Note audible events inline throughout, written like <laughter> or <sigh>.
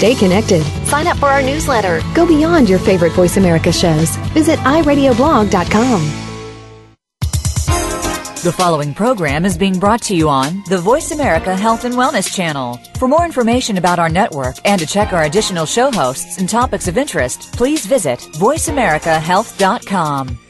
Stay connected. Sign up for our newsletter. Go beyond your favorite Voice America shows. Visit iradioblog.com. The following program is being brought to you on the Voice America Health and Wellness Channel. For more information about our network and to check our additional show hosts and topics of interest, please visit voiceamericahealth.com.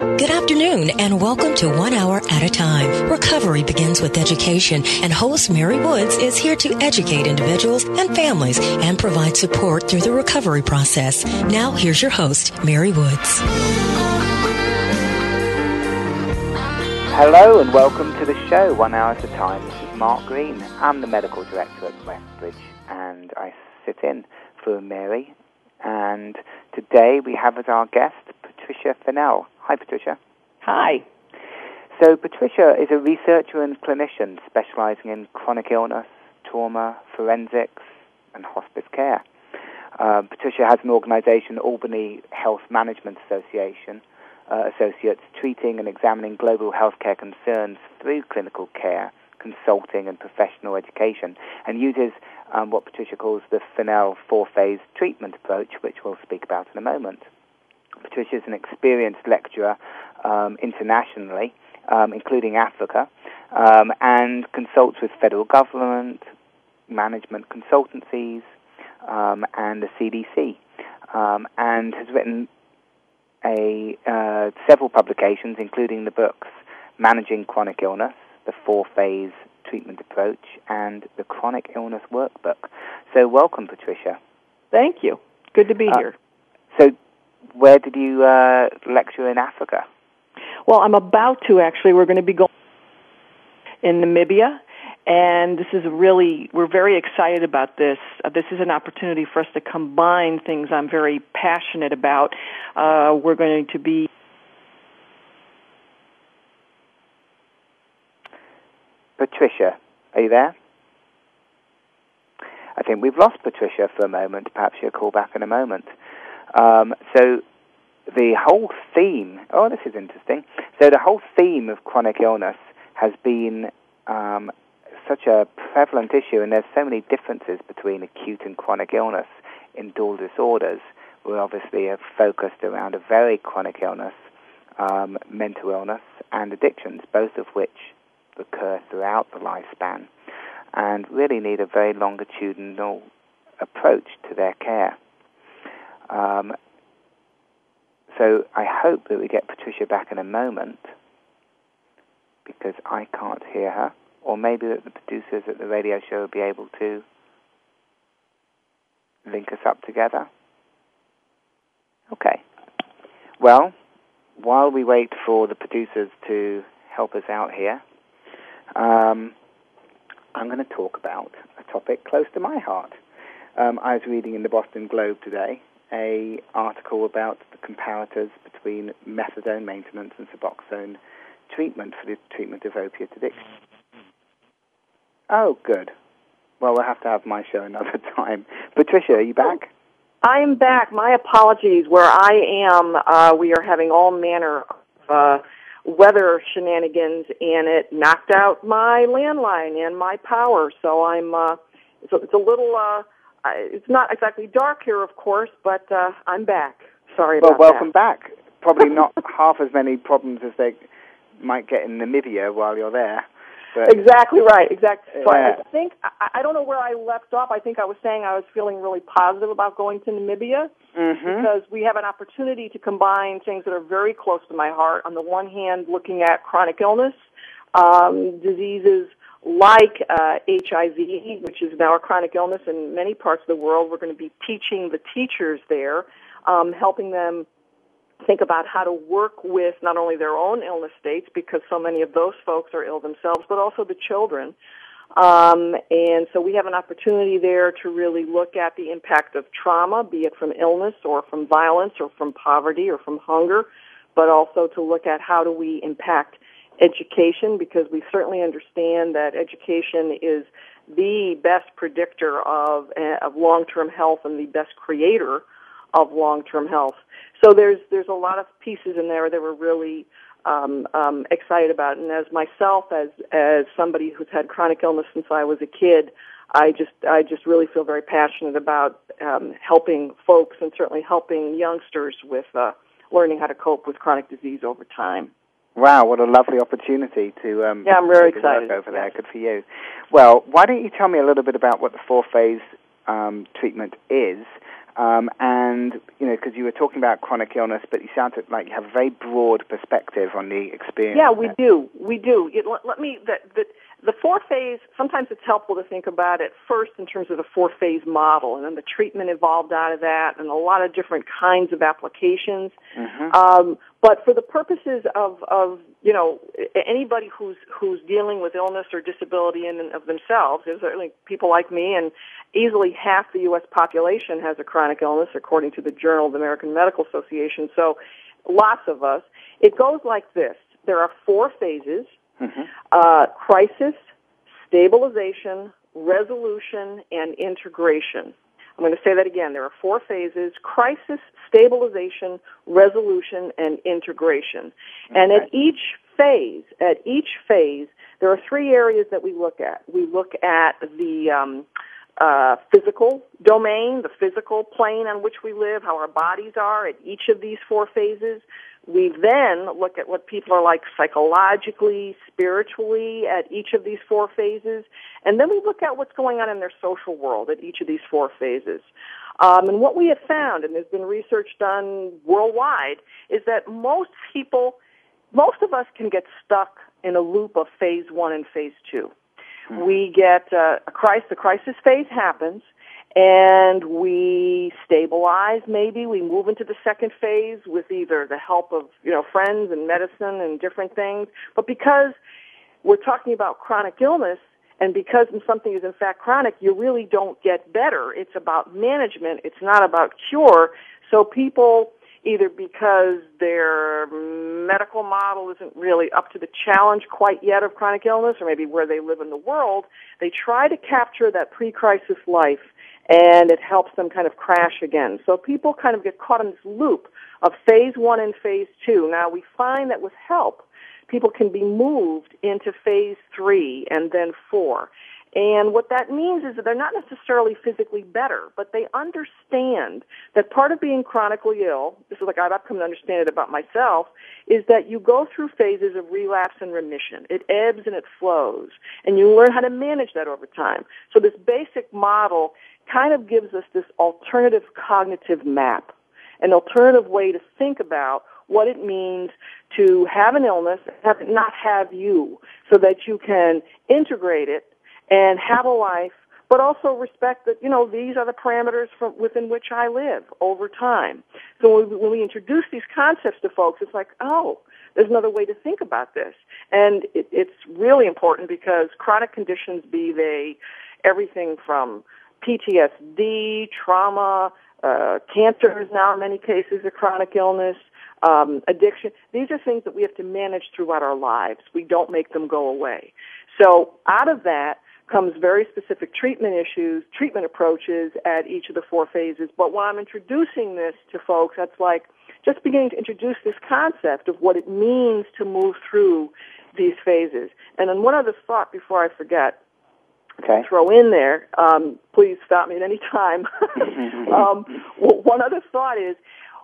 Good afternoon and welcome to One Hour at a Time. Recovery begins with education and host Mary Woods is here to educate individuals and families and provide support through the recovery process. Now here's your host, Mary Woods. Hello and welcome to the show, One Hour at a Time. This is Mark Green. I'm the medical director at Westbridge and I sit in for Mary. And today we have as our guest Patricia Fennell. Hi, Patricia. Hi. So, Patricia is a researcher and clinician specializing in chronic illness, trauma, forensics, and hospice care. Uh, Patricia has an organization, Albany Health Management Association, uh, associates treating and examining global healthcare concerns through clinical care, consulting, and professional education, and uses um, what Patricia calls the Fennell four-phase treatment approach, which we'll speak about in a moment. Patricia is an experienced lecturer um, internationally, um, including Africa, um, and consults with federal government, management consultancies, um, and the CDC, um, and has written a uh, several publications, including the books "Managing Chronic Illness," the four-phase treatment approach, and the Chronic Illness Workbook. So, welcome, Patricia. Thank you. Good to be Uh, here. So, where did you uh, lecture in Africa? Well, I'm about to actually. We're going to be going in Namibia, and this is really we're very excited about this. Uh, this is an opportunity for us to combine things I'm very passionate about. Uh, we're going to be Patricia, are you there? I think we've lost Patricia for a moment. Perhaps she'll call back in a moment. Um, so the whole theme, oh, this is interesting. So the whole theme of chronic illness has been um, such a prevalent issue, and there's so many differences between acute and chronic illness in dual disorders. We obviously have focused around a very chronic illness, um, mental illness, and addictions, both of which occur throughout the lifespan and really need a very longitudinal approach to their care. Um, so I hope that we get Patricia back in a moment because I can't hear her, or maybe that the producers at the radio show will be able to link us up together. Okay. Well, while we wait for the producers to help us out here, um, I'm going to talk about a topic close to my heart. Um, I was reading in the Boston Globe today a article about the comparators between methadone maintenance and Suboxone treatment for the treatment of opiate addiction. Oh, good. Well, we'll have to have my show another <laughs> time. Patricia, are you back? I am back. My apologies. Where I am, uh, we are having all manner of uh, weather shenanigans, and it knocked out my landline and my power. So I'm. Uh, it's, a, it's a little. Uh, it's not exactly dark here, of course, but uh, I'm back. Sorry Well, about welcome that. back. Probably not <laughs> half as many problems as they might get in Namibia while you're there. But Exactly right. <laughs> Exactly. So Yeah. I think I, I don't know where I left off. I think I was saying I was feeling really positive about going to Namibia Mhm. because we have an opportunity to combine things that are very close to my heart. On the one hand, looking at chronic illness, um, diseases like uh, HIV, which is now a chronic illness in many parts of the world. We're going to be teaching the teachers there, um, helping them think about how to work with not only their own illness states, because so many of those folks are ill themselves, but also the children. Um, and so we have an opportunity there to really look at the impact of trauma, be it from illness or from violence or from poverty or from hunger, but also to look at how do we impact education because we certainly understand that education is the best predictor of, uh, of long-term health and the best creator of long-term health. So there's there's a lot of pieces in there that we're really um, um, excited about. And as myself, as as somebody who's had chronic illness since I was a kid, I just I just really feel very passionate about um, helping folks and certainly helping youngsters with uh, learning how to cope with chronic disease over time. Wow, what a lovely opportunity to um, yeah, I'm to excited over there. Good for you. Well, why don't you tell me a little bit about what the four phase um, treatment is? Um, and you know, because you were talking about chronic illness, but you sounded like you have a very broad perspective on the experience. Yeah, we do. We do. It, let, let, me. That, that the four phase. Sometimes it's helpful to think about it first in terms of the four phase model, and then the treatment evolved out of that, and a lot of different kinds of applications. Mm-hmm. Um, but for the purposes of, of you know anybody who's who's dealing with illness or disability in and of themselves, there's certainly people like me, and easily half the U.S. population has a chronic illness, according to the Journal of the American Medical Association. So, lots of us. It goes like this: there are four phases: mm-hmm. uh, crisis, stabilization, resolution, and integration. I'm going to say that again. There are four phases crisis, stabilization, resolution, and integration. Okay. And at each phase, at each phase, there are three areas that we look at. We look at the um, uh, physical domain, the physical plane on which we live, how our bodies are at each of these four phases. We then look at what people are like psychologically, spiritually at each of these four phases. And then we look at what's going on in their social world at each of these four phases. Um, and what we have found, and there's been research done worldwide, is that most people, most of us can get stuck in a loop of phase one and phase two. Mm-hmm. We get uh, a crisis, the crisis phase happens, and we stabilize maybe. We move into the second phase with either the help of you know friends and medicine and different things. But because we're talking about chronic illness and because something is in fact chronic you really don't get better. It's about management. It's not about cure. So people either because their medical model isn't really up to the challenge quite yet of chronic illness or maybe where they live in the world they try to capture that pre-crisis life and it helps them kind of crash again. So people kind of get caught in this loop of phase one and phase two. Now we find that with help, people can be moved into phase three and then four. And what that means is that they're not necessarily physically better, but they understand that part of being chronically ill, this is like I've come to understand it about myself, is that you go through phases of relapse and remission. It ebbs and it flows. And you learn how to manage that over time. So this basic model kind of gives us this alternative cognitive map, an alternative way to think about what it means to have an illness, have not have you, so that you can integrate it and have a life, but also respect that, you know, these are the parameters from within which I live over time. So when we, introduce these concepts to folks, it's like, oh, there's another way to think about this. And it, it's really important because chronic conditions, be they everything from PTSD, trauma, uh, cancers now in many cases, a chronic illness, um, addiction. These are things that we have to manage throughout our lives. We don't make them go away. So out of that comes very specific treatment issues, treatment approaches at each of the four phases. But while I'm introducing this to folks, that's like just beginning to introduce this concept of what it means to move through these phases. And then one other thought before I forget okay. throw in there, um, please stop me at any time. <laughs> <laughs> um, one other thought is,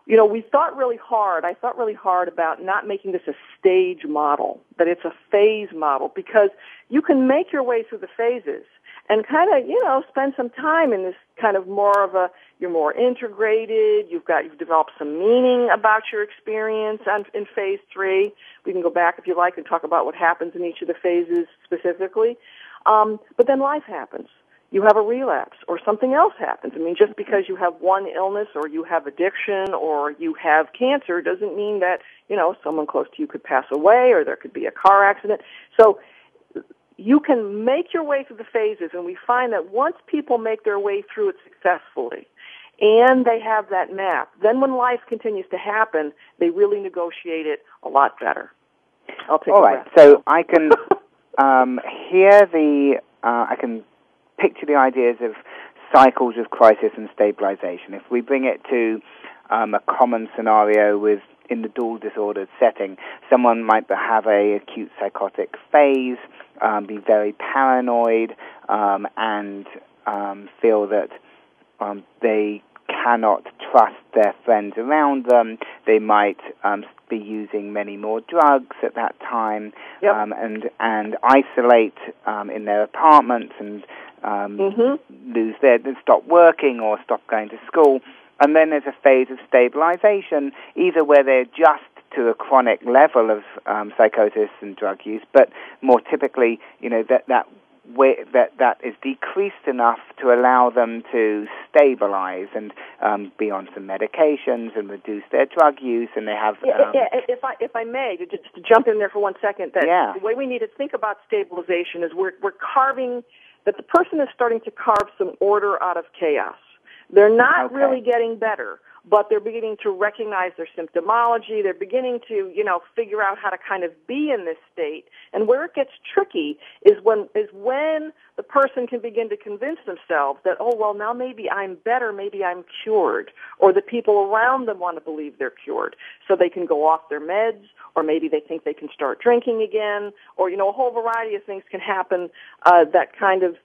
you know, we thought really hard. I thought really hard about not making this a stage model, that it's a phase model, because you can make your way through the phases and kind of, you know, spend some time in this kind of more of a, you're more integrated, you've got, you've developed some meaning about your experience on, in phase three. We can go back if you like and talk about what happens in each of the phases specifically. Um, but then life happens. You have a relapse or something else happens. I mean, just because you have one illness or you have addiction or you have cancer doesn't mean that, you know, someone close to you could pass away or there could be a car accident. So you can make your way through the phases and we find that once people make their way through it successfully, and they have that map, then when life continues to happen, they really negotiate it a lot better. I'll take All right, so I can um, hear the, uh, I can picture the ideas of cycles of crisis and stabilization. If we bring it to um, a common scenario with in the dual disordered setting, someone might have a acute psychotic phase, um, be very paranoid, um, and um, feel that um, they cannot trust their friends around them. They might um, be using many more drugs at that time, yep. um, and and isolate um, in their apartments and um, mm-hmm. lose their stop working or stop going to school. And then there's a phase of stabilization, either where they're just to a chronic level of um, psychosis and drug use, but more typically, you know, that that way, that that is decreased enough to allow them to stabilize and um, be on some medications and reduce their drug use, and they have. Um, yeah, if I if I may, to just to jump in there for one second, that yeah. the way we need to think about stabilization is we're we're carving that the person is starting to carve some order out of chaos. They're not okay. really getting better, but they're beginning to recognize their symptomology. They're beginning to, you know, figure out how to kind of be in this state. And where it gets tricky is when is when the person can begin to convince themselves that, oh well, now maybe I'm better, maybe I'm cured, or the people around them want to believe they're cured, so they can go off their meds, or maybe they think they can start drinking again, or you know, a whole variety of things can happen uh, that kind of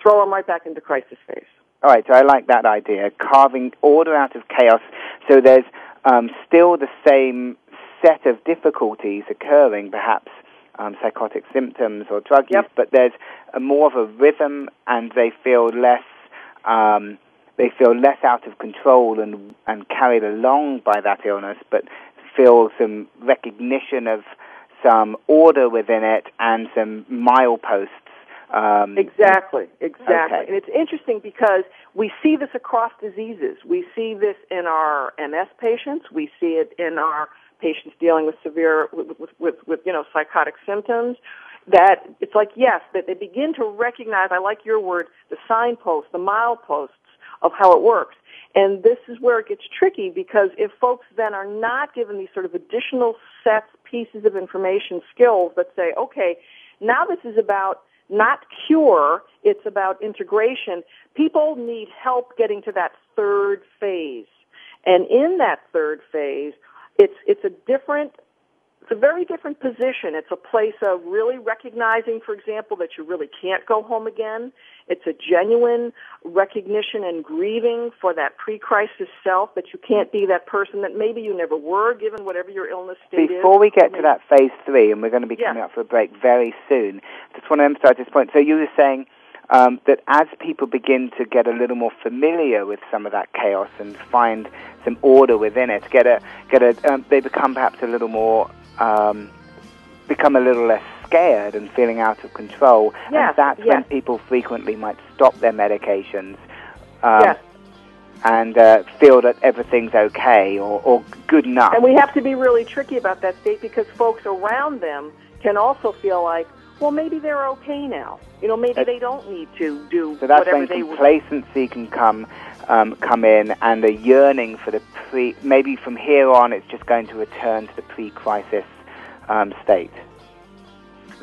throw them right back into crisis phase. All right, so I like that idea, carving order out of chaos. So there's um, still the same set of difficulties occurring, perhaps um, psychotic symptoms or drug yep. use, but there's a more of a rhythm, and they feel less. Um, they feel less out of control and and carried along by that illness, but feel some recognition of some order within it and some mileposts um, exactly, exactly. Okay. And it's interesting because we see this across diseases. We see this in our MS patients. We see it in our patients dealing with severe, with, with, with, with you know, psychotic symptoms. That it's like, yes, that they begin to recognize, I like your word, the signposts, the mileposts of how it works. And this is where it gets tricky because if folks then are not given these sort of additional sets, pieces of information, skills that say, okay, now this is about not cure, it's about integration. People need help getting to that third phase. And in that third phase, it's, it's a different, it's a very different position. It's a place of really recognizing, for example, that you really can't go home again. It's a genuine recognition and grieving for that pre-crisis self that you can't be that person that maybe you never were, given whatever your illness state Before is. we get to that phase three, and we're going to be coming yeah. up for a break very soon, just want to emphasize this point. So you were saying um, that as people begin to get a little more familiar with some of that chaos and find some order within it, get a get a, um, they become perhaps a little more, um, become a little less scared and feeling out of control. Yes, and that's yes. when people frequently might stop their medications. Um, Yes. And uh, feel that everything's okay or, or good enough. And we have to be really tricky about that state because folks around them can also feel like, well, maybe they're okay now. You know, maybe Uh, they don't need to do So that's whatever when they were. complacency can come um, come in, and a yearning for the pre. Maybe from here on, it's just going to return to the pre-crisis um, state.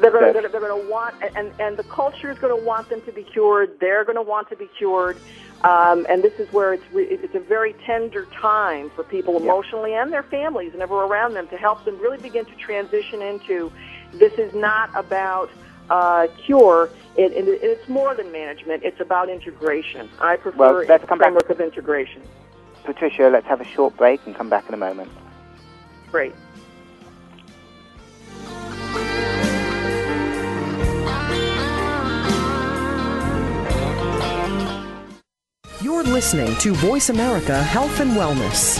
They're going to they're going to want, and and the culture is going to want them to be cured. They're going to want to be cured, um, and this is where it's re- it's a very tender time for people Yeah. emotionally and their families and everyone around them to help them really begin to transition into. This is not about uh, cure. It, it, it's more than management. It's about integration. I prefer Well, let's the come back- framework of integration. Patricia, let's have a short break and come back in a moment. Great. You're listening to Voice America Health and Wellness.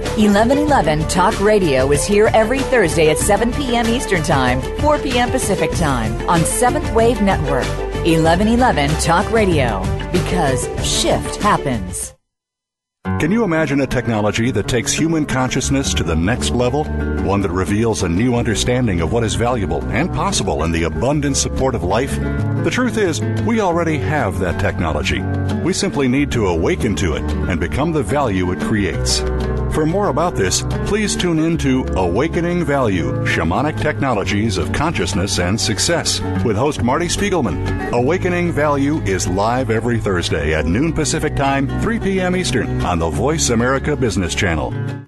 1111 Talk Radio is here every Thursday at 7 p.m. Eastern Time, 4 p.m. Pacific Time on Seventh Wave Network. 1111 Talk Radio, because shift happens. Can you imagine a technology that takes human consciousness to the next level? One that reveals a new understanding of what is valuable and possible in the abundant support of life? The truth is, we already have that technology. We simply need to awaken to it and become the value it creates. For more about this, please tune in to Awakening Value Shamanic Technologies of Consciousness and Success with host Marty Spiegelman. Awakening Value is live every Thursday at noon Pacific Time, 3 p.m. Eastern on the Voice America Business Channel.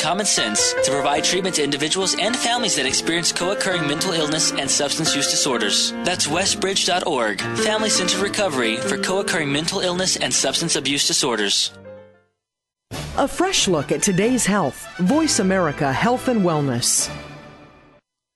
common sense to provide treatment to individuals and families that experience co-occurring mental illness and substance use disorders. That's westbridge.org, Family Centered Recovery for co-occurring mental illness and substance abuse disorders. A fresh look at today's health. Voice America Health and Wellness.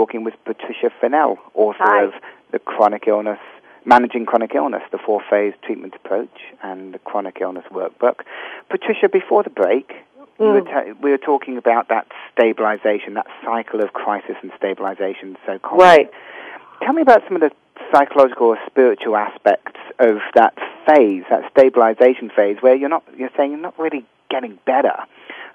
talking with Patricia Fennell, author Hi. of The Chronic Illness, Managing Chronic Illness, the Four Phase Treatment Approach, and the Chronic Illness Workbook. Patricia, before the break, we, were ta- we were talking about that stabilization, that cycle of crisis and stabilization so common. Right. Tell me about some of the psychological or spiritual aspects of that phase, that stabilization phase, where you're not, you're saying you're not really getting better.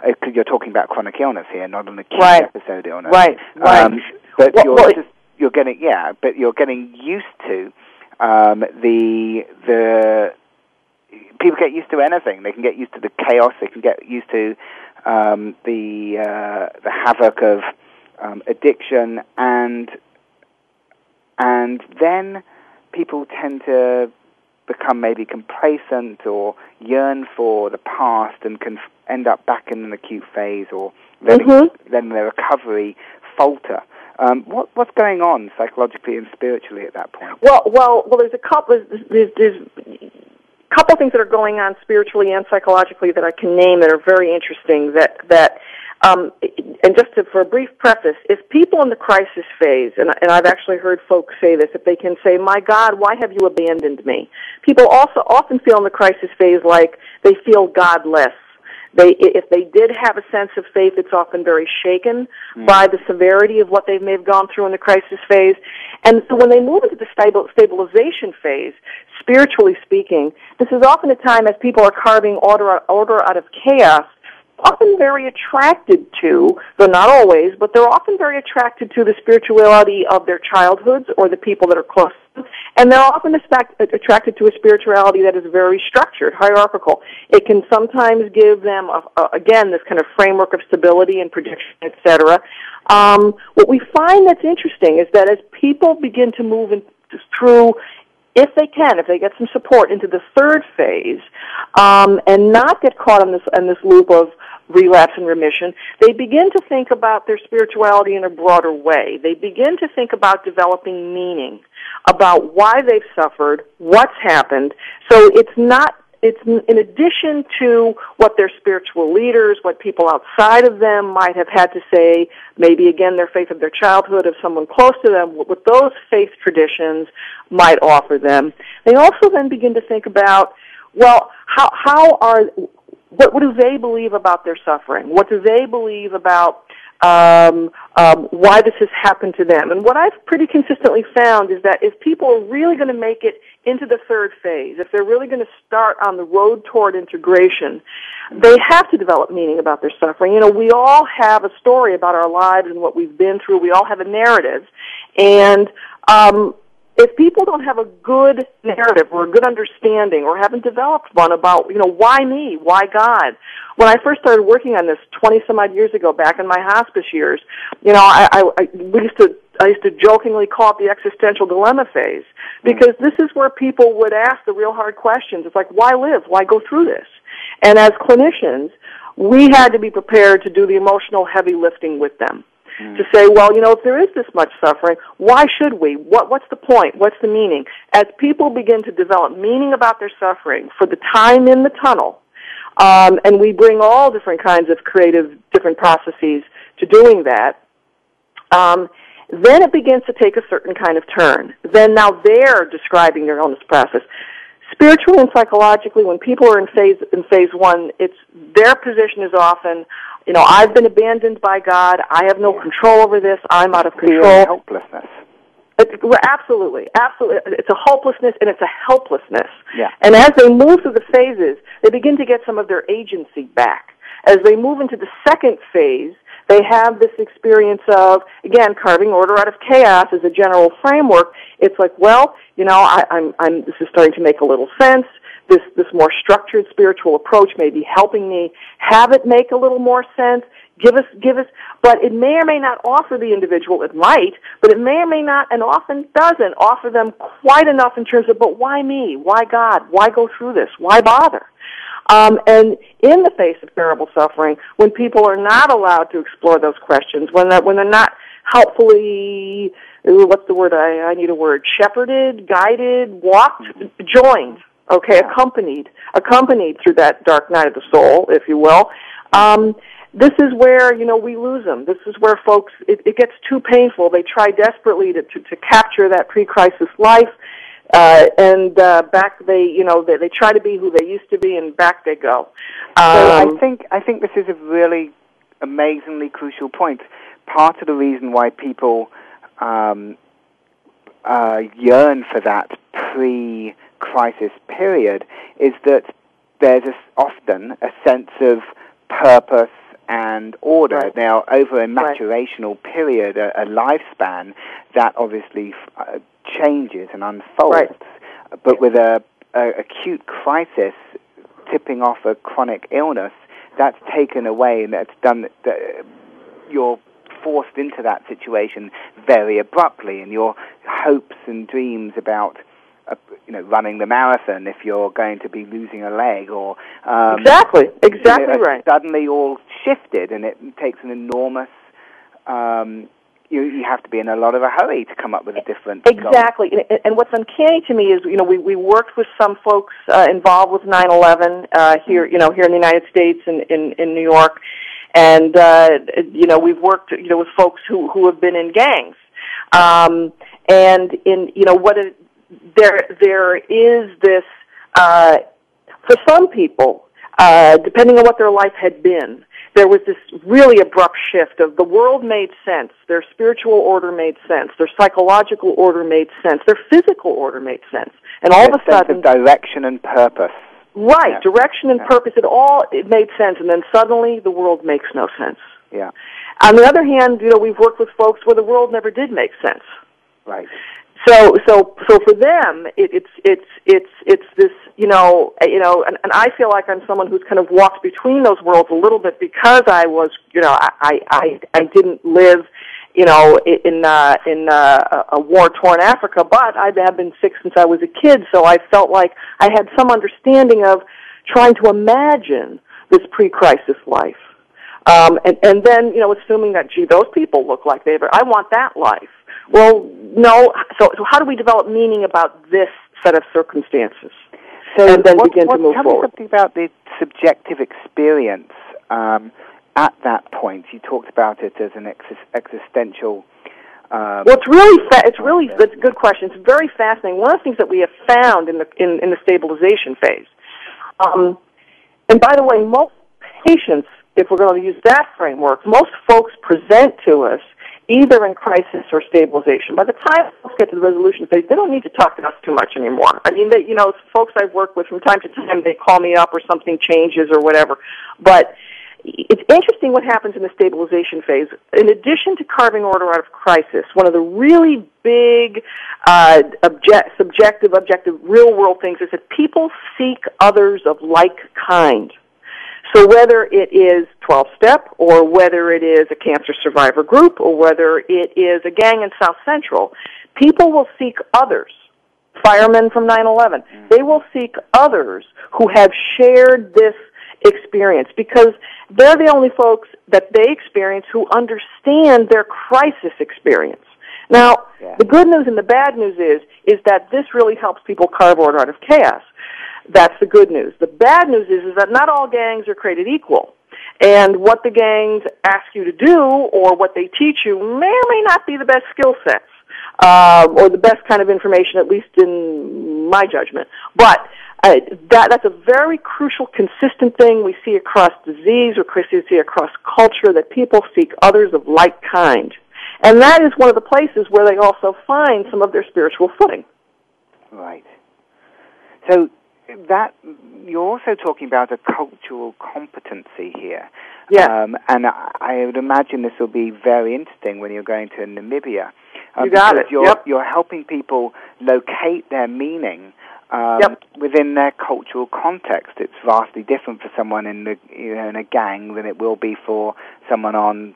Because you're talking about chronic illness here, not an acute Right. episode illness. Right, right. Um, but Well- you're well, just you're getting yeah, but you're getting used to um, the the people get used to anything. They can get used to the chaos. They can get used to um, the uh, the havoc of um, addiction, and and then people tend to become maybe complacent or yearn for the past and can end up back in an acute phase or letting, Mhm. letting their recovery falter. Um, what, what's going on psychologically and spiritually at that point? Well, well, well. There's a couple. There's, there's a couple things that are going on spiritually and psychologically that I can name that are very interesting. That that, um, and just to, for a brief preface, if people in the crisis phase, and, and I've actually heard folks say this, if they can say, "My God, why have you abandoned me?" People also often feel in the crisis phase like they feel godless. They, if they did have a sense of faith, it's often very shaken mm. by the severity of what they may have gone through in the crisis phase. And so when they move into the stabil- stabilization phase, spiritually speaking, this is often a time as people are carving order, order out of chaos, often very attracted to, though not always, but they're often very attracted to the spirituality of their childhoods or the people that are close. And they're often expect, attracted to a spirituality that is very structured, hierarchical. It can sometimes give them, a, a, again, this kind of framework of stability and prediction, etc. Um, what we find that's interesting is that as people begin to move in, through if they can, if they get some support into the third phase, um, and not get caught in this in this loop of relapse and remission, they begin to think about their spirituality in a broader way. They begin to think about developing meaning, about why they've suffered, what's happened. So it's not it's in addition to what their spiritual leaders, what people outside of them might have had to say, maybe again their faith of their childhood, of someone close to them, what those faith traditions might offer them. They also then begin to think about, well, how, how are, what, what do they believe about their suffering? What do they believe about um, um, why this has happened to them. And what I've pretty consistently found is that if people are really going to make it into the third phase, if they're really going to start on the road toward integration, they have to develop meaning about their suffering. You know, we all have a story about our lives and what we've been through. We all have a narrative. And um, if people don't have a good narrative or a good understanding or haven't developed one about, you know, why me? Why God? When I first started working on this 20 some odd years ago, back in my hospice years, you know, I, I, I we used to, I used to jokingly call it the existential dilemma phase because this is where people would ask the real hard questions. It's like, why live? Why go through this? And as clinicians, we had to be prepared to do the emotional heavy lifting with them. Mm. To say, well, you know, if there is this much suffering, why should we? What, what's the point? What's the meaning? As people begin to develop meaning about their suffering for the time in the tunnel, um, and we bring all different kinds of creative, different processes to doing that, um, then it begins to take a certain kind of turn. Then now they're describing their illness process spiritually and psychologically, when people are in phase in phase one, it's their position is often, you know, I've been abandoned by God. I have no control over this. I'm out of control. Helplessness. It, absolutely, absolutely. It's a hopelessness and it's a helplessness. Yeah. And as they move through the phases, they begin to get some of their agency back. As they move into the second phase, they have this experience of, again, carving order out of chaos as a general framework. It's like, well, you know, I, I'm, I'm, this is starting to make a little sense. This, this more structured spiritual approach may be helping me have it make a little more sense. Give us, give us, but it may or may not offer the individual, it might, but it may or may not, and often doesn't, offer them quite enough in terms of, but why me? Why God? Why go through this? Why bother? Um, and in the face of terrible suffering, when people are not allowed to explore those questions, when they're, when they're not helpfully, what's the word? I, I need a word. Shepherded, guided, walked, joined. Okay, accompanied, accompanied through that dark night of the soul, if you will. Um, this is where you know we lose them. This is where folks it, it gets too painful. They try desperately to, to, to capture that pre-crisis life uh, and uh, back they, you know, they, they try to be who they used to be, and back they go. Um, so I think I think this is a really amazingly crucial point. Part of the reason why people um, uh, yearn for that pre-crisis period is that there's a, often a sense of purpose and order. Right. Now, over a maturational right. period, a, a, lifespan, that obviously uh, changes and unfolds. Right. But with a, a acute crisis tipping off a chronic illness, that's taken away and that's done. That you're forced into that situation very abruptly, and your hopes and dreams about you know, running the marathon if you're going to be losing a leg or um, exactly, exactly you know, right. Suddenly, all shifted, and it takes an enormous um, you, you have to be in a lot of a hurry to come up with a different exactly goal. and what's uncanny to me is you know we we worked with some folks uh, involved with 9/11 uh, here you know here in the United States and in, in New York and uh, you know we've worked you know with folks who who have been in gangs um, and in you know what it, there there is this uh, for some people uh, depending on what their life had been there was this really abrupt shift of the world made sense, their spiritual order made sense, their psychological order made sense, their physical order made sense, and all of a sudden, of direction and purpose. Right, yeah. direction and yeah. purpose. It all it made sense, and then suddenly the world makes no sense. Yeah. On the other hand, you know, we've worked with folks where the world never did make sense. Right. So, so, so for them, it, it's it's it's it's this, you know, you know, and, and I feel like I'm someone who's kind of walked between those worlds a little bit because I was, you know, I I I didn't live, you know, in uh, in uh, a war torn Africa, but I have been sick since I was a kid, so I felt like I had some understanding of trying to imagine this pre-crisis life. Um, and, and then, you know, assuming that, gee, those people look like they've, I want that life. Well, no. So, so how do we develop meaning about this set of circumstances? So and then what, begin what, to move forward? tell me something about the subjective experience um, at that point. You talked about it as an ex- existential. Um, well, it's really fa- it's really it's a good question. It's very fascinating. One of the things that we have found in the in, in the stabilization phase, um, and by the way, most patients, if we're going to use that framework, most folks present to us either in crisis or stabilization. By the time folks get to the resolution phase, they don't need to talk to us too much anymore. I mean, they, you know, folks I've worked with from time to time, they call me up or something changes or whatever. But it's interesting what happens in the stabilization phase. In addition to carving order out of crisis, one of the really big uh, object, subjective, objective, real world things is that people seek others of like kind. So whether it is 12 step or whether it is a cancer survivor group or whether it is a gang in South Central, people will seek others. Firemen from 9-11. Mm-hmm. They will seek others who have shared this experience because they're the only folks that they experience who understand their crisis experience. Now, Yeah. the good news and the bad news is, is that this really helps people carve order out of chaos. That's the good news. The bad news is, is that not all gangs are created equal. And what the gangs ask you to do or what they teach you may or may not be the best skill sets. Uh, or the best kind of information, at least in my judgment. But uh, that that's a very crucial, consistent thing we see across disease, or we see across culture, that people seek others of like kind, and that is one of the places where they also find some of their spiritual footing. Right. So that you're also talking about a cultural competency here. Yeah. Um, and I, I would imagine this will be very interesting when you're going to Namibia. Um, You got because it. You're, Yep. you're helping people locate their meaning um, Yep. within their cultural context. It's vastly different for someone in the you know in a gang than it will be for someone on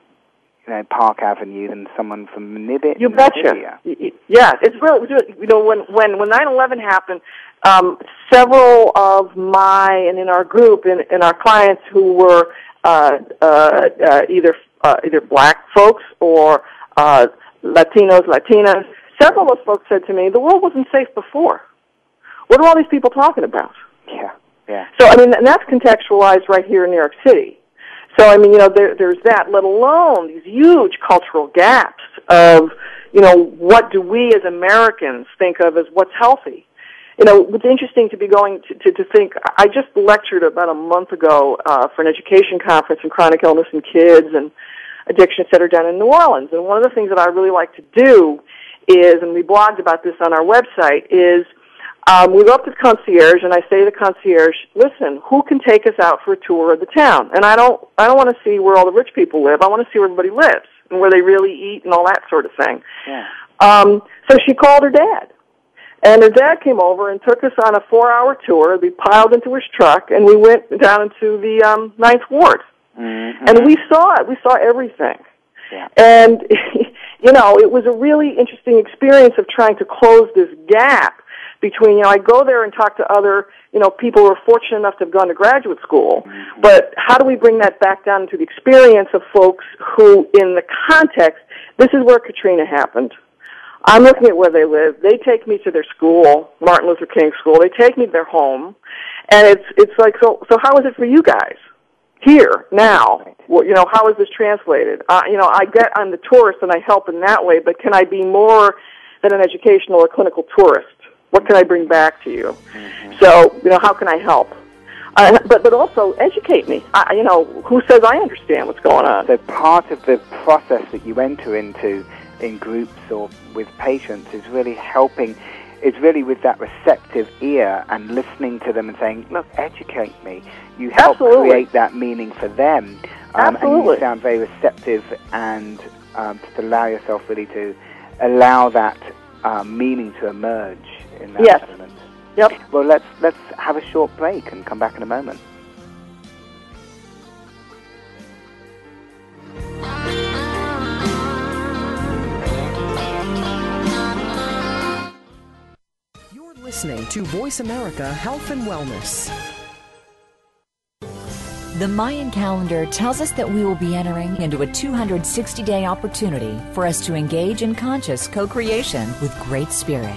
you know Park Avenue than someone from Namibia. You betcha. Namibia. Y- y- Yeah, it's really, you know, when, when, when 9-11 happened, um, several of my, and in our group, and, and our clients who were, uh, uh, uh, either, uh, either black folks or, uh, Latinos, Latinas, several of those folks said to me, the world wasn't safe before. What are all these people talking about? Yeah. Yeah. So I mean, and that's contextualized right here in New York City. So I mean, you know, there, there's that. Let alone these huge cultural gaps of, you know, what do we as Americans think of as what's healthy? You know, it's interesting to be going to, to, to think. I just lectured about a month ago uh, for an education conference on chronic illness in kids and addiction center down in New Orleans. And one of the things that I really like to do is, and we blogged about this on our website, is um, we go up to the concierge and I say to the concierge, "Listen, who can take us out for a tour of the town?" And I don't, I don't want to see where all the rich people live. I want to see where everybody lives and where they really eat and all that sort of thing. Yeah. Um, so she called her dad. And her dad came over and took us on a four-hour tour. We piled into his truck, and we went down into the um, Ninth Ward. Mhm. And we saw it. We saw everything. Yeah. And, <laughs> you know, it was a really interesting experience of trying to close this gap between, you know, I go there and talk to other, you know, people who are fortunate enough to have gone to graduate school. But how do we bring that back down to the experience of folks who, in the context, this is where Katrina happened. I'm looking at where they live. They take me to their school, Martin Luther King School. They take me to their home, and it's it's like so. So how is it for you guys here now? Well, you know, how is this translated? Uh, you know, I get I'm the tourist and I help in that way, but can I be more than an educational or clinical tourist? What can I bring back to you? So you know, how can I help? Uh, but but also educate me. I, you know, who says I understand what's going on? So part of the process that you enter into in groups or with patients is really helping, is really with that receptive ear and listening to them and saying, look, educate me. You help Absolutely. create that meaning for them. Um, And you sound very receptive and um, just allow yourself really to allow that um, meaning to emerge in that Yes. element. Yep. Well, let's let's have a short break and come back in a moment. You're listening to Voice America Health and Wellness. The Mayan calendar tells us that we will be entering into a 260 day opportunity for us to engage in conscious co creation with Great Spirit.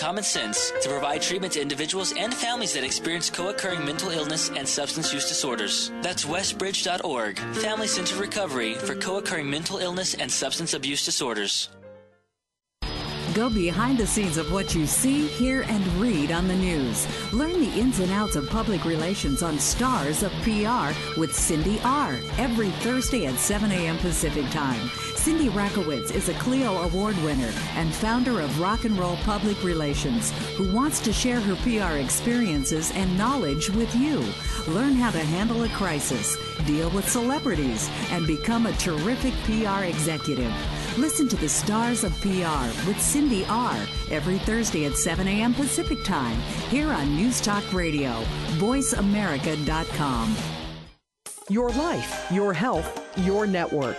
common sense to provide treatment to individuals and families that experience co-occurring mental illness and substance use disorders. That's westbridge.org, Family Centered Recovery for co-occurring mental illness and substance abuse disorders. Go behind the scenes of what you see, hear, and read on the news. Learn the ins and outs of public relations on Stars of PR with Cindy R. every Thursday at 7 a.m. Pacific Time. Cindy Rakowitz is a Clio Award winner and founder of Rock and Roll Public Relations, who wants to share her PR experiences and knowledge with you. Learn how to handle a crisis, deal with celebrities, and become a terrific PR executive. Listen to the Stars of PR with Cindy R. every Thursday at 7 a.m. Pacific Time here on News Talk Radio, voiceamerica.com. Your life, your health, your network.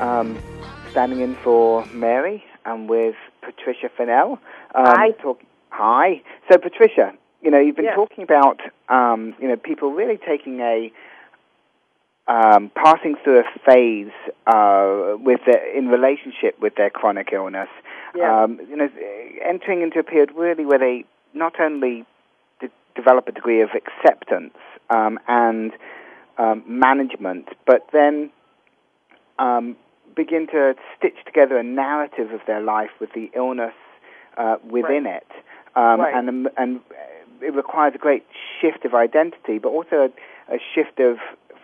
Um, standing in for Mary and with Patricia Fennell. Um, Hi. Talk, hi. So, Patricia, you know, you've been Yes. talking about, um, you know, people really taking a, um, passing through a phase uh, with their, in relationship with their chronic illness. Yeah. Um, you know, entering into a period really where they not only de- develop a degree of acceptance um, and um, management, but then um, begin to stitch together a narrative of their life with the illness uh, within it, um, Right. and and it requires a great shift of identity, but also a, a shift of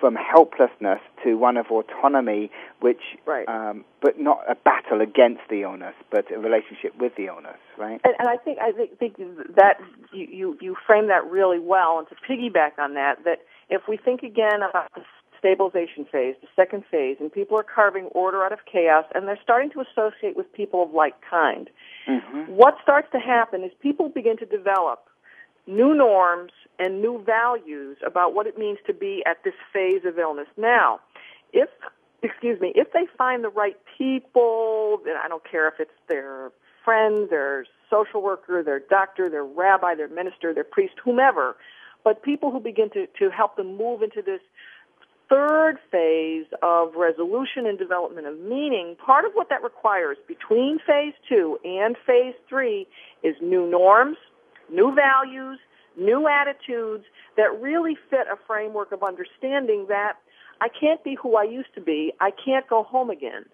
from helplessness to one of autonomy, which, Right. um, but not a battle against the illness, but a relationship with the illness, right? And, and I think I think, think that you, you you frame that really well. And to piggyback on that, that if we think again about the stabilization phase, the second phase, and people are carving order out of chaos, and they're starting to associate with people of like kind. Mm-hmm. What starts to happen is people begin to develop new norms and new values about what it means to be at this phase of illness. Now, if excuse me, if they find the right people, then I don't care if it's their friend, their social worker, their doctor, their rabbi, their minister, their priest, whomever, but people who begin to, to help them move into this third phase of resolution and development of meaning, part of what that requires between phase two and phase three is new norms, new values, new attitudes that really fit a framework of understanding that I can't be who I used to be. I can't go home again.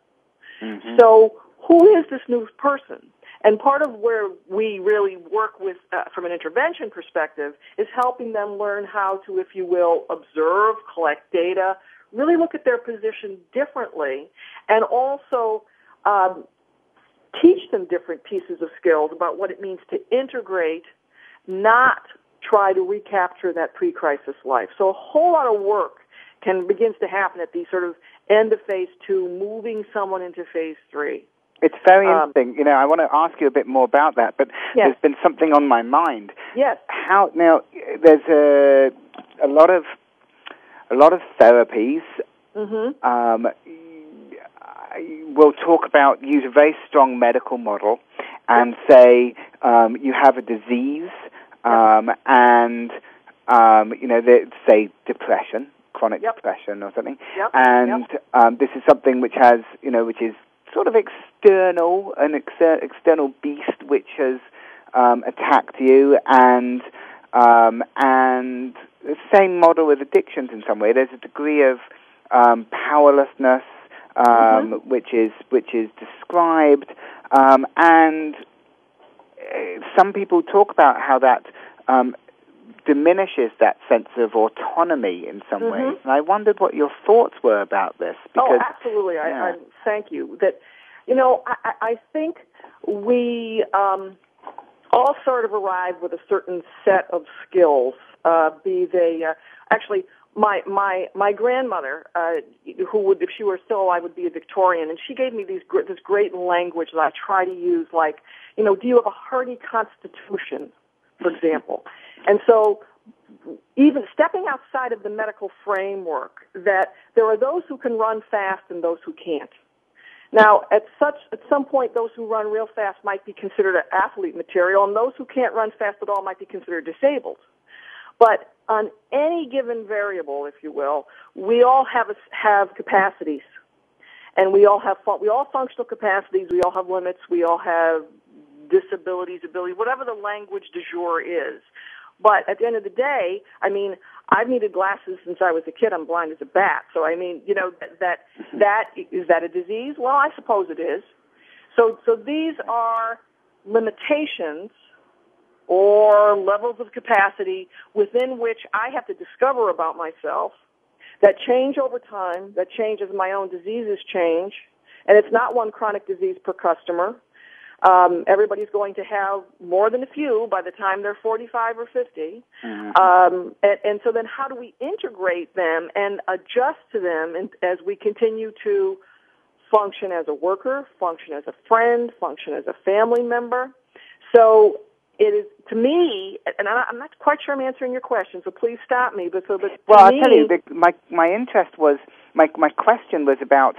Mm-hmm. So who is this new person? And part of where we really work with, uh, from an intervention perspective, is helping them learn how to, if you will, observe, collect data, really look at their position differently, and also um, teach them different pieces of skills about what it means to integrate, not try to recapture that pre-crisis life. So a whole lot of work can begins to happen at the sort of end of phase two, moving someone into phase three. It's very Um, interesting. You know, I want to ask you a bit more about that, but Yes. there's been something on my mind. Yes. How now? There's a a lot of a lot of therapies. Mm-hmm. Um, we'll talk about use a very strong medical model and say um, you have a disease um, and um, you know say depression, chronic Yep. depression or something, Yep. and um, this is something which has you know which is sort of external, an exer- external beast which has um, attacked you, and um, and the same model with addictions in some way. There's a degree of um, powerlessness um, which is which is described, um, and some people talk about how that um, diminishes that sense of autonomy in some Mhm. ways. And I wondered what your thoughts were about this. Because, oh, absolutely. yeah. I, I thank you. That you know, I, I I think we um, all sort of arrive with a certain set of skills. Uh, be they uh, actually my my my grandmother, uh, who would if she were still alive would be a Victorian, and she gave me these this great language that I try to use. Like, you know, do you have a hearty constitution, for example? And so even stepping outside of the medical framework, that there are those who can run fast and those who can't. Now, at such at some point, those who run real fast might be considered athlete material, and those who can't run fast at all might be considered disabled. But on any given variable, if you will, we all have a, have capacities, and we all have we all functional capacities. We all have limits. We all have disabilities, ability, whatever the language du jour is. But at the end of the day, I mean, I've needed glasses since I was a kid. I'm blind as a bat. So I mean, you know, that that, is that a disease? Well, I suppose it is. So so these are limitations or levels of capacity within which I have to discover about myself that change over time, that change as my own diseases change, and it's not one chronic disease per customer. Um, everybody's going to have more than a few by the time they're 45 or 50. Um, and, and so then how do we integrate them and adjust to them in, as we continue to function as a worker, function as a friend, function as a family member? So it is, to me, and I'm not quite sure I'm answering your question, so please stop me, but so that well, I'll me, tell you, the, my, my interest was, my, my question was about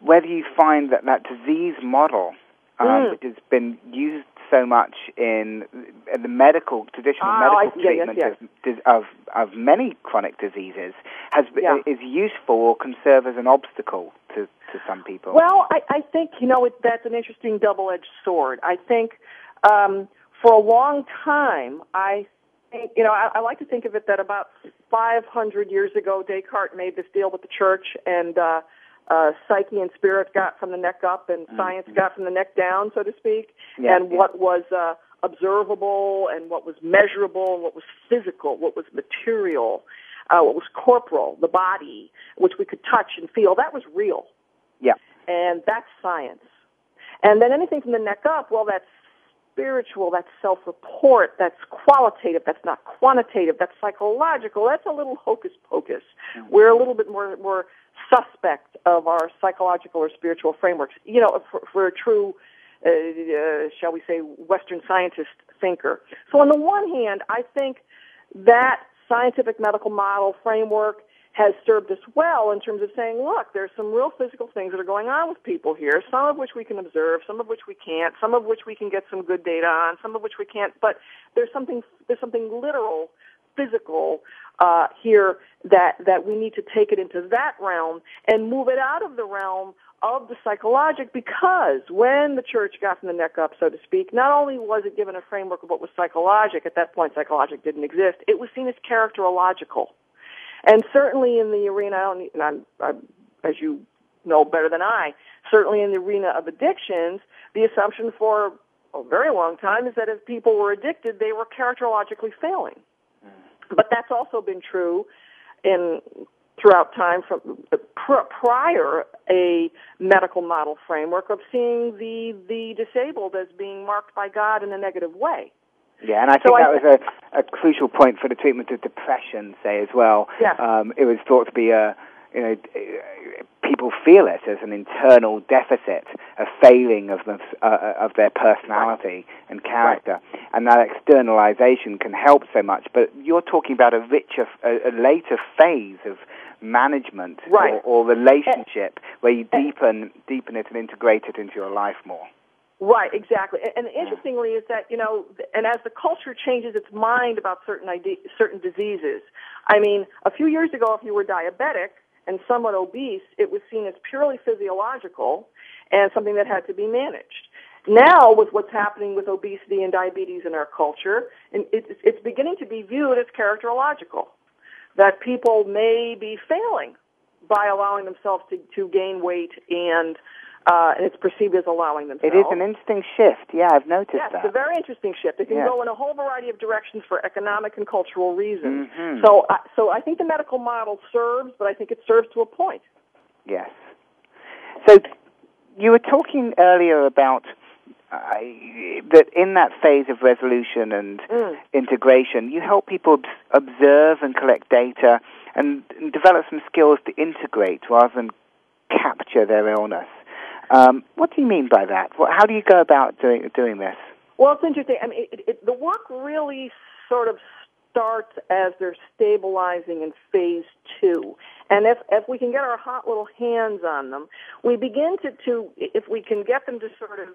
whether you find that that disease model, um, Mm. which has been used so much in, in the medical, traditional I- medical yes, treatment yes. Of, of, of many chronic diseases, has Yeah. is useful or can serve as an obstacle to, to some people. Well, I, I think you know it, that's an interesting double-edged sword. I think um, for a long time, I think you know I, I like to think of it that about 500 years ago, Descartes made this deal with the church, and uh, uh, psyche and spirit got from the neck up, and science got from the neck down, so to speak. Yeah, and yeah. what was uh, observable, and what was measurable, and what was physical, what was material, uh, what was corporal, the body, which we could touch and feel, that was real yeah. and that's science. And then anything from the neck up, well, that's spiritual, that's self-report, that's qualitative, that's not quantitative, that's psychological, that's a little hocus pocus. We're a little bit more more suspect of our psychological or spiritual frameworks. You know, for, for a true, uh, uh, shall we say, Western scientist thinker. So on the one hand, I think that scientific medical model framework has served us well in terms of saying, look, there's some real physical things that are going on with people here, some of which we can observe, some of which we can't, some of which we can get some good data on, some of which we can't, but there's something, there's something literal, physical, uh, here that, that we need to take it into that realm and move it out of the realm of the psychologic because when the church got from the neck up, so to speak, not only was it given a framework of what was psychologic, at that point psychologic didn't exist, it was seen as characterological. And certainly in the arena, I don't- and I'm, I'm, as you know better than I, certainly in the arena of addictions, the assumption for a very long time is that if people were addicted, they were characterologically failing. Mm. But that's also been true in throughout time from uh, pr- prior a medical model framework of seeing the the disabled as being marked by God in a negative way. Yeah, and I think So I that was a, a crucial point for the treatment of depression, say as well. Yeah. Um, it was thought to be a, you know, people feel it as an internal deficit, a failing of them, uh, of their personality and character, and that externalization can help so much. But you're talking about a richer, a, a later phase of management Right. or, or relationship where you deepen deepen it and integrate it into your life more. Right, exactly. And, and interestingly is that, you know, and as the culture changes its mind about certain ide- certain diseases, I mean, a few years ago, if you were diabetic and somewhat obese, it was seen as purely physiological and something that had to be managed. Now, with what's happening with obesity and diabetes in our culture, and it's, it's beginning to be viewed as characterological, that people may be failing by allowing themselves to, to gain weight and uh, and it's perceived as allowing themselves. It is an interesting shift. Yeah, I've noticed yes, that. it's a very interesting shift. It can Yes. go in a whole variety of directions for economic and cultural reasons. Mhm. So, I so I think the medical model serves, but I think it serves to a point. Yes. So you were talking earlier about uh, that in that phase of resolution and Mm. integration, you help people observe and collect data and, and develop some skills to integrate rather than capture their illness. Um, what do you mean by that? How do you go about doing doing this? Well, it's interesting. I mean, it, it, the work really sort of starts as they're stabilizing in phase two. And if, if we can get our hot little hands on them, we begin to, to if we can get them to sort of,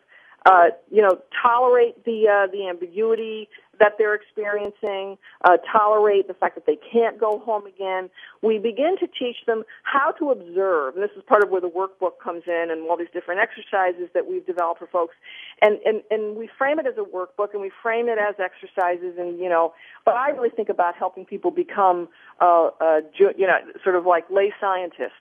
uh, you know, tolerate the, uh, the ambiguity that they're experiencing, uh, tolerate the fact that they can't go home again, we begin to teach them how to observe. And this is part of where the workbook comes in and all these different exercises that we've developed for folks. And, and, and we frame it as a workbook and we frame it as exercises and, you know, but I really think about helping people become, uh, uh, you know, sort of like lay scientists.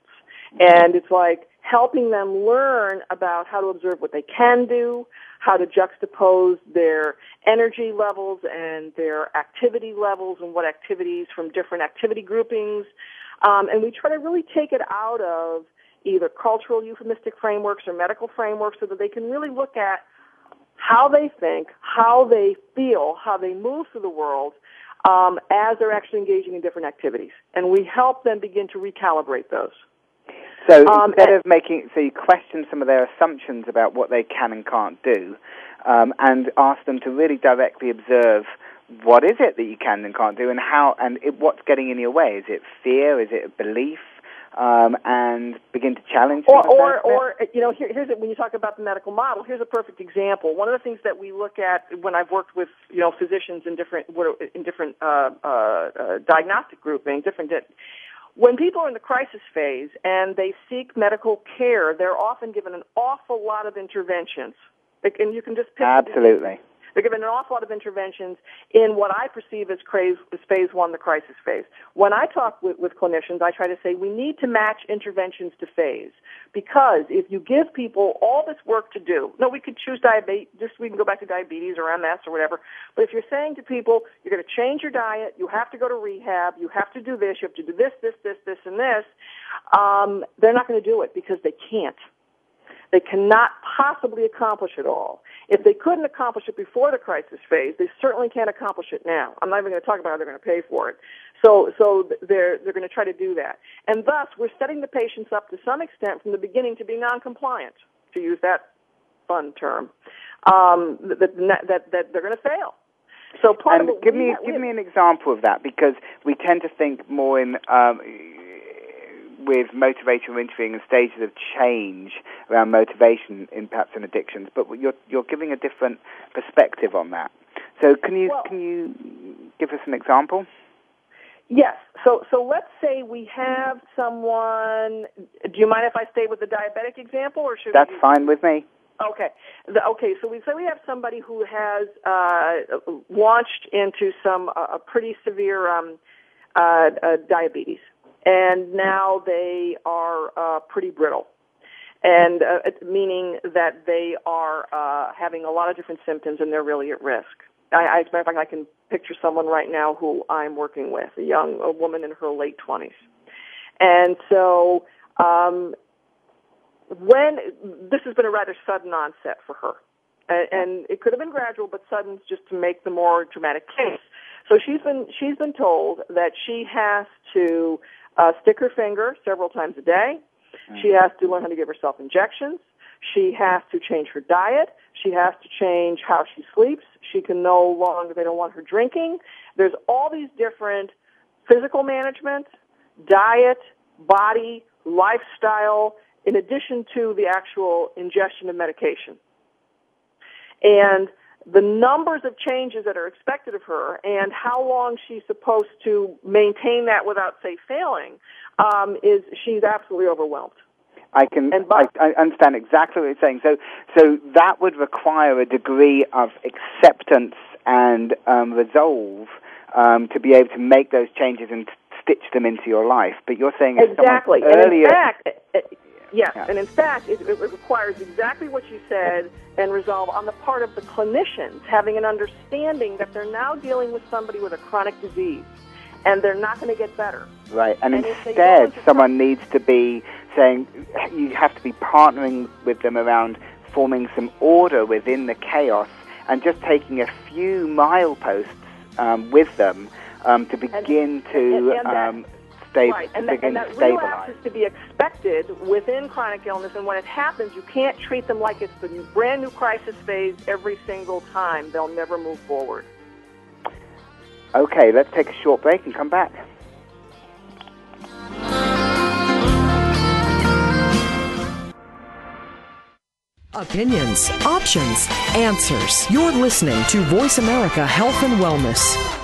And it's like helping them learn about how to observe what they can do, how to juxtapose their energy levels and their activity levels and what activities from different activity groupings. Um, and we try to really take it out of either cultural euphemistic frameworks or medical frameworks so that they can really look at how they think, how they feel, how they move through the world um, as they're actually engaging in different activities. And we help them begin to recalibrate those. So Um, instead of making, so you question some of their assumptions about what they can and can't do, um, and ask them to really directly observe what is it that you can and can't do, and how, and it, what's getting in your way. Is it fear? Is it a belief? Um, and begin to challenge. Or, or, or, you know, here, here's it, when you talk about the medical model, here's a perfect example. One of the things that we look at when I've worked with, you know, physicians in different, in different, uh, uh, uh, diagnostic groupings, different, di- when people are in the crisis phase and they seek medical care, they're often given an awful lot of interventions. And you can just pick Absolutely. They're given an awful lot of interventions in what I perceive as, craze, as phase one, the crisis phase. When I talk with, with clinicians, I try to say we need to match interventions to phase because if you give people all this work to do, no, we could choose diabetes, just we can go back to diabetes or MS or whatever. But if you're saying to people, you're going to change your diet, you have to go to rehab, you have to do this, you have to do this, this, this, this, and this, um, they're not going to do it because they can't. They cannot possibly accomplish it all. If they couldn't accomplish it before the crisis phase, they certainly can't accomplish it now. I'm not even going to talk about how they're going to pay for it. So, so they're they're going to try to do that, and thus we're setting the patients up to some extent from the beginning to be non-compliant, to use that fun term, um, that, that that that they're going to fail. So part and of give me give me an example of that because we tend to think more in um, with motivational interviewing and stages of change around motivation in perhaps in addictions, but you're you're giving a different perspective on that. So can you Well- can you give us an example? Yes. So so let's say we have someone. Do you mind if I stay with the diabetic example, or should That's we? fine with me. Okay. The, okay. So we say we have somebody who has uh, launched into some uh, a pretty severe um, uh, uh, diabetes, and now they are uh, pretty brittle. And uh, meaning that they are uh, having a lot of different symptoms and they're really at risk. I, as a matter of fact, I can picture someone right now who I'm working with, a young a woman in her late 20s. And so um, when this has been a rather sudden onset for her, and, and it could have been gradual, but sudden just to make the more dramatic case. So she's been she's been told that she has to uh, stick her finger several times a day. She has to learn how to give herself injections. She has to change her diet. She has to change how she sleeps. She can no longer, they don't want her drinking. There's all these different physical management, diet, body, lifestyle, in addition to the actual ingestion of medication. And the numbers of changes that are expected of her and how long she's supposed to maintain that without, say, failing, um, is she's absolutely overwhelmed. I can And I, by- I understand exactly what you're saying. So so that would require a degree of acceptance and um, resolve um, to be able to make those changes and t- stitch them into your life. But you're saying Exactly. And earlier in fact, Yes, Yeah. and in fact, it, it requires exactly what you said and resolve on the part of the clinicians having an understanding that they're now dealing with somebody with a chronic disease, and they're not going to get better. Right, and, And if they go instead, someone needs to be saying you have to be partnering with them around forming some order within the chaos and just taking a few mileposts um, with them um, to begin to and- and that- um, sta- right, and that, begin and to that relapse is to be expected within chronic illness, and when it happens, you can't treat them like it's the brand new crisis phase every single time. They'll never move forward. Okay, let's take a short break and come back. Opinions, options, answers. You're listening to Voice America Health and Wellness.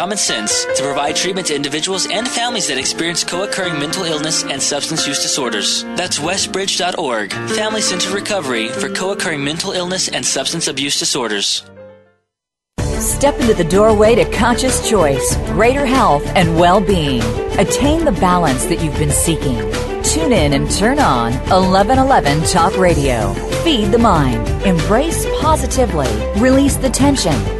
common sense to provide treatment to individuals and families that experience co-occurring mental illness and substance use disorders. That's westbridge.org, family centered recovery for co-occurring mental illness and substance abuse disorders. Step into the doorway to conscious choice, greater health, and well being. Attain the balance that you've been seeking. Tune in and turn on 1111 Talk Radio. Feed the mind. Embrace positively. Release the tension.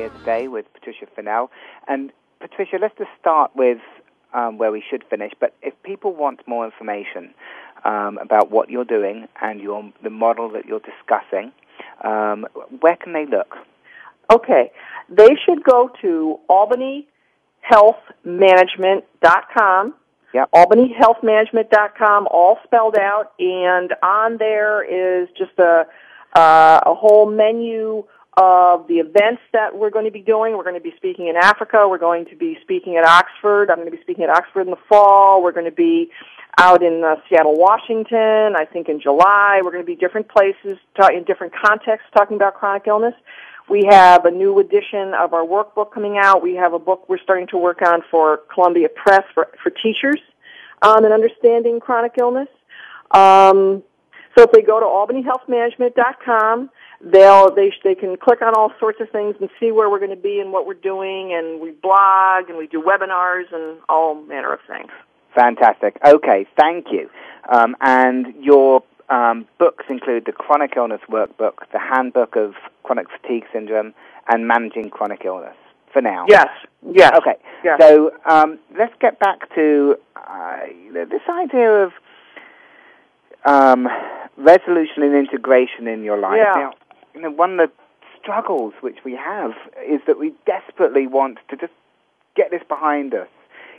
here today with Patricia Fennell. And Patricia, let's just start with um, where we should finish. But if people want more information um, about what you're doing and your the model that you're discussing, um, where can they look? Okay, they should go to albanyhealthmanagement.com. Yep. albanyhealthmanagement.com, all spelled out, and on there is just a uh, a whole menu of the events that we're going to be doing. We're going to be speaking in Africa. We're going to be speaking at Oxford. I'm going to be speaking at Oxford in the fall. We're going to be out in uh, Seattle, Washington. I think in July. We're going to be different places, ta- in different contexts, talking about chronic illness. We have a new edition of our workbook coming out. We have a book we're starting to work on for Columbia Press for, for teachers on and understanding chronic illness. Um, so if they go to albanyhealthmanagement.com, they'll they they can click on all sorts of things and see where we're going to be and what we're doing, and we blog and we do webinars and all manner of things. Fantastic. Okay, thank you. Um, and your um, books include the Chronic Illness Workbook, the Handbook of Chronic Fatigue Syndrome, and Managing Chronic Illness. For now. Yes. Yes. Okay. Yes. So um, let's get back to uh, this idea of um, resolution and integration in your life. Yeah. Now, you know, one of the struggles which we have is that we desperately want to just get this behind us.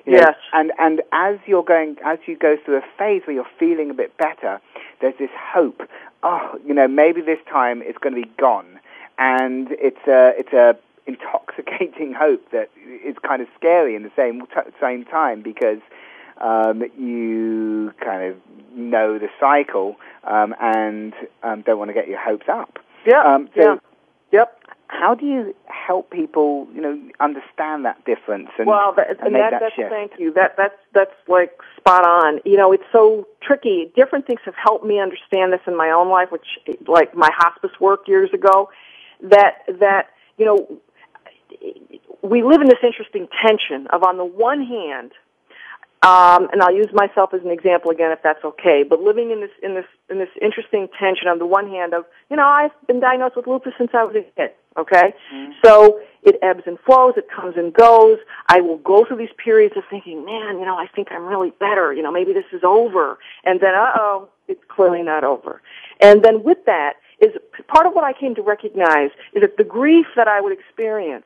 You know, Yes. And and as you're going, as you go through a phase where you're feeling a bit better, there's this hope. Oh, you know, maybe this time it's going to be gone, and it's a it's a intoxicating <laughs> hope that is kind of scary in the same t- same time because um, you kind of know the cycle um, and um, don't want to get your hopes up. Yeah. Um, so yeah. Yep. how do you help people, you know, understand that difference and, well, that, and and make that, that, that's shift? thank you. That that's that's like spot on. You know, it's so tricky. Different things have helped me understand this in my own life, which like my hospice work years ago. That that you know, we live in this interesting tension of on the one hand. Um, and I'll use myself as an example again, if that's okay. But living in this in this in this interesting tension on the one hand of, you know, I've been diagnosed with lupus since I was a kid. Okay, so it ebbs and flows, it comes and goes. I will go through these periods of thinking, man, you know, I think I'm really better. You know, maybe this is over, and then, uh oh, it's clearly not over. And then with that is part of what I came to recognize is that the grief that I would experience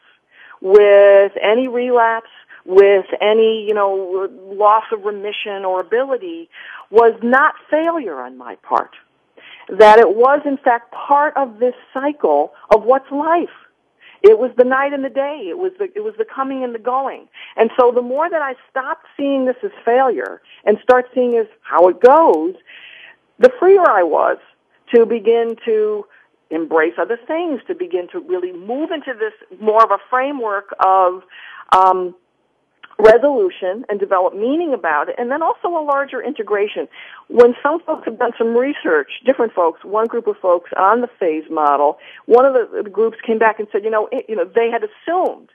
with any relapse, with any, you know, loss of remission or ability was not failure on my part. That it was in fact part of this cycle of what's life. It was the night and the day. It was the, it was the coming and the going. And so the more that I stopped seeing this as failure and start seeing as how it goes, the freer I was to begin to embrace other things, to begin to really move into this more of a framework of um, resolution and develop meaning about it, and then also a larger integration. When some folks have done some research, different folks, one group of folks on the phase model, one of the, the groups came back and said, you know, it, you know, they had assumed,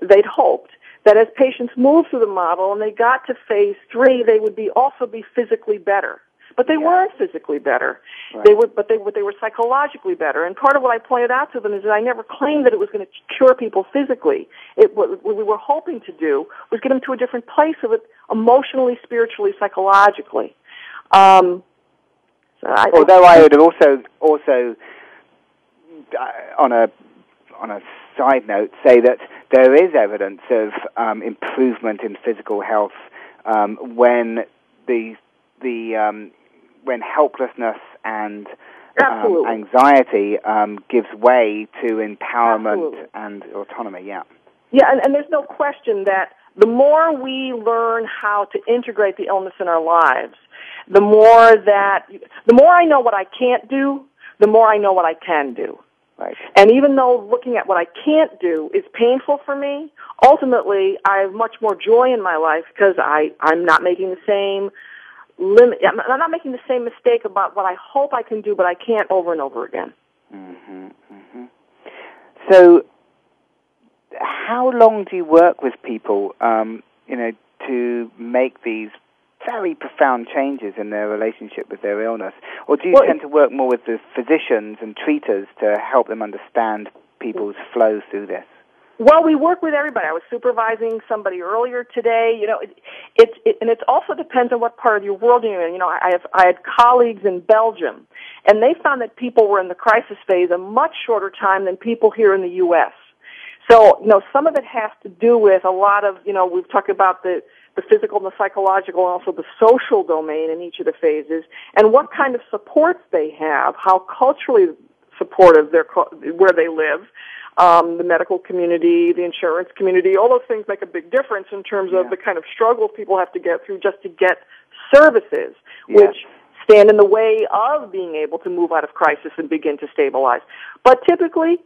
they'd hoped that as patients moved through the model and they got to phase three, they would be also be physically better. But they weren't physically better. They were, but they were, they were psychologically better. And part of what I pointed out to them is that I never claimed that it was going to cure people physically. It, what, what we were hoping to do was get them to a different place of it emotionally, spiritually, psychologically. Um, so I, Although I would also also uh, on a on a side note say that there is evidence of um, improvement in physical health um, when the the um, when helplessness and um, anxiety um, gives way to empowerment Absolutely. and autonomy. Yeah. Yeah, and, and there's no question that the more we learn how to integrate the illness in our lives, the more that, the more I know what I can't do, the more I know what I can do. Right. And even though looking at what I can't do is painful for me, ultimately I have much more joy in my life because I, I'm not making the same limit, I'm not making the same mistake about what I hope I can do but I can't over and over again. hmm hmm So, how long do you work with people, um, you know, to make these very profound changes in their relationship with their illness? Or do you Well, tend to work more with the physicians and treaters to help them understand people's flow through this? Well, we work with everybody. I was supervising somebody earlier today. You know, it, it, it and it also depends on what part of your world you're in. You know, I have I had colleagues in Belgium, and they found that people were in the crisis phase a much shorter time than people here in the U.S. So, you know, some of it has to do with a lot of, you know, we've talked about the the physical and the psychological and also the social domain in each of the phases and what kind of supports they have, how culturally supportive they're where they live um, the medical community, the insurance community, all those things make a big difference in terms of Yeah. the kind of struggles people have to get through just to get services, Yeah. which stand in the way of being able to move out of crisis and begin to stabilize. But typically,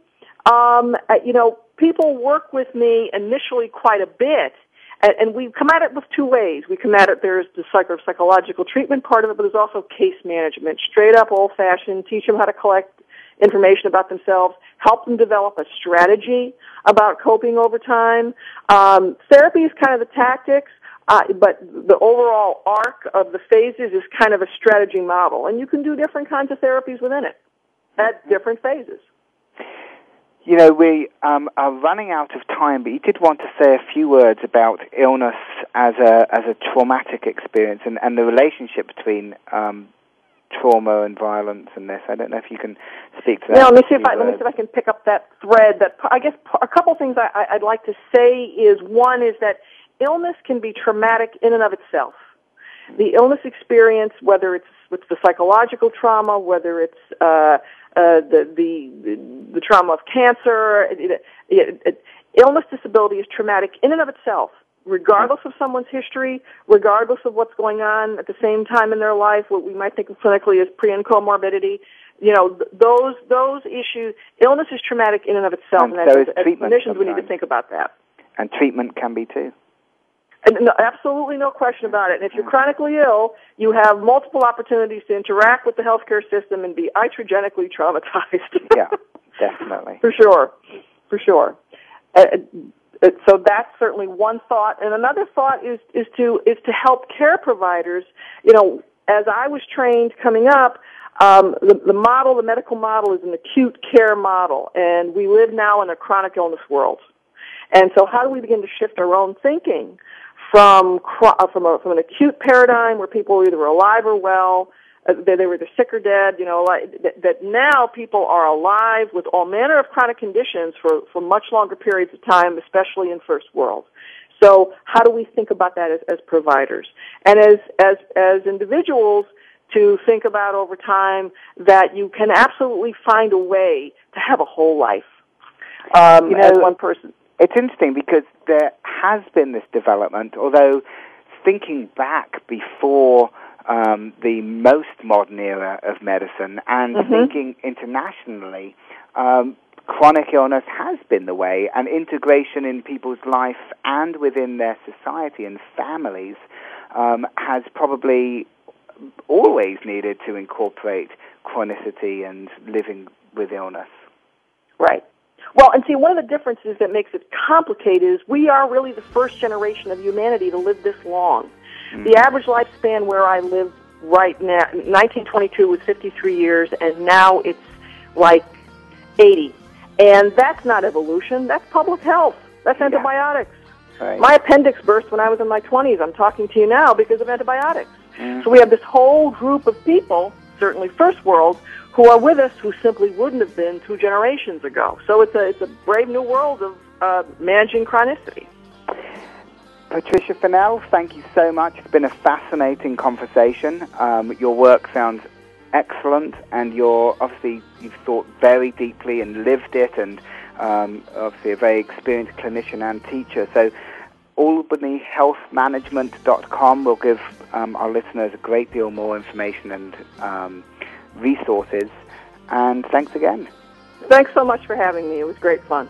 um, uh, you know, people work with me initially quite a bit, and, and we come at it with two ways. We come at it, there's the psycho- psychological treatment part of it, but there's also case management, straight up old fashioned, teach them how to collect information about themselves, help them develop a strategy about coping over time. Um, therapy is kind of the tactics, uh, but the overall arc of the phases is kind of a strategy model, and you can do different kinds of therapies within it at different phases. You know, we um, are running out of time, but you did want to say a few words about illness as a as a traumatic experience and, and the relationship between um, trauma and violence and this. I don't know if you can speak to that. Now, let me see if I let me see if I can pick up that thread. That I guess a couple things I, I- I'd like to say is one is that illness can be traumatic in and of itself. The illness experience, whether it's with the psychological trauma, whether it's uh, uh, the, the the trauma of cancer, it, it, it, illness disability is traumatic in and of itself, regardless of someone's history, regardless of what's going on at the same time in their life, what we might think of clinically as pre and comorbidity. You know, th- those those issues, illness is traumatic in and of itself, And and, so as, as clinicians, we need to think about that. And treatment can be too. And no, absolutely no question about it. And if you're chronically ill, you have multiple opportunities to interact with the healthcare system and be iatrogenically traumatized. Yeah, <laughs> definitely. for sure, for sure. Uh, so that's certainly one thought, and another thought is is to is to help care providers. You know, as I was trained coming up, um, the, the model, the medical model, is an acute care model, and we live now in a chronic illness world. And so, how do we begin to shift our own thinking from uh, from, a, from an acute paradigm where people are either alive or well, uh, they, they were either sick or dead, you know, like, that, that now people are alive with all manner of chronic conditions for, for much longer periods of time, especially in first world. So how do we think about that as, as providers? And as, as, as individuals, to think about over time that you can absolutely find a way to have a whole life. Um, You know, as one person. It's interesting because there has been this development, although thinking back before um, the most modern era of medicine and Mhm. thinking internationally, um, chronic illness has been the way, and integration in people's life and within their society and families um, has probably always needed to incorporate chronicity and living with illness. Right. Well, and see, one of the differences that makes it complicated is we are really the first generation of humanity to live this long. The average lifespan where I live right now, 1922 was 53 years, and now it's like 80. And that's not evolution, that's public health. That's antibiotics. Right. My appendix burst when I was in my 20s. I'm talking to you now because of antibiotics. Mhm. So we have this whole group of people, certainly first world, who are with us who simply wouldn't have been two generations ago. So it's a it's a brave new world of uh, managing chronicity. Patricia Fennell, thank you so much. It's been a fascinating conversation. Um, your work sounds excellent, and you're obviously you've thought very deeply and lived it, and um, obviously a very experienced clinician and teacher. So, albanyhealthmanagement.com will give um, our listeners a great deal more information and um, resources. And thanks again. Thanks so much for having me. It was great fun.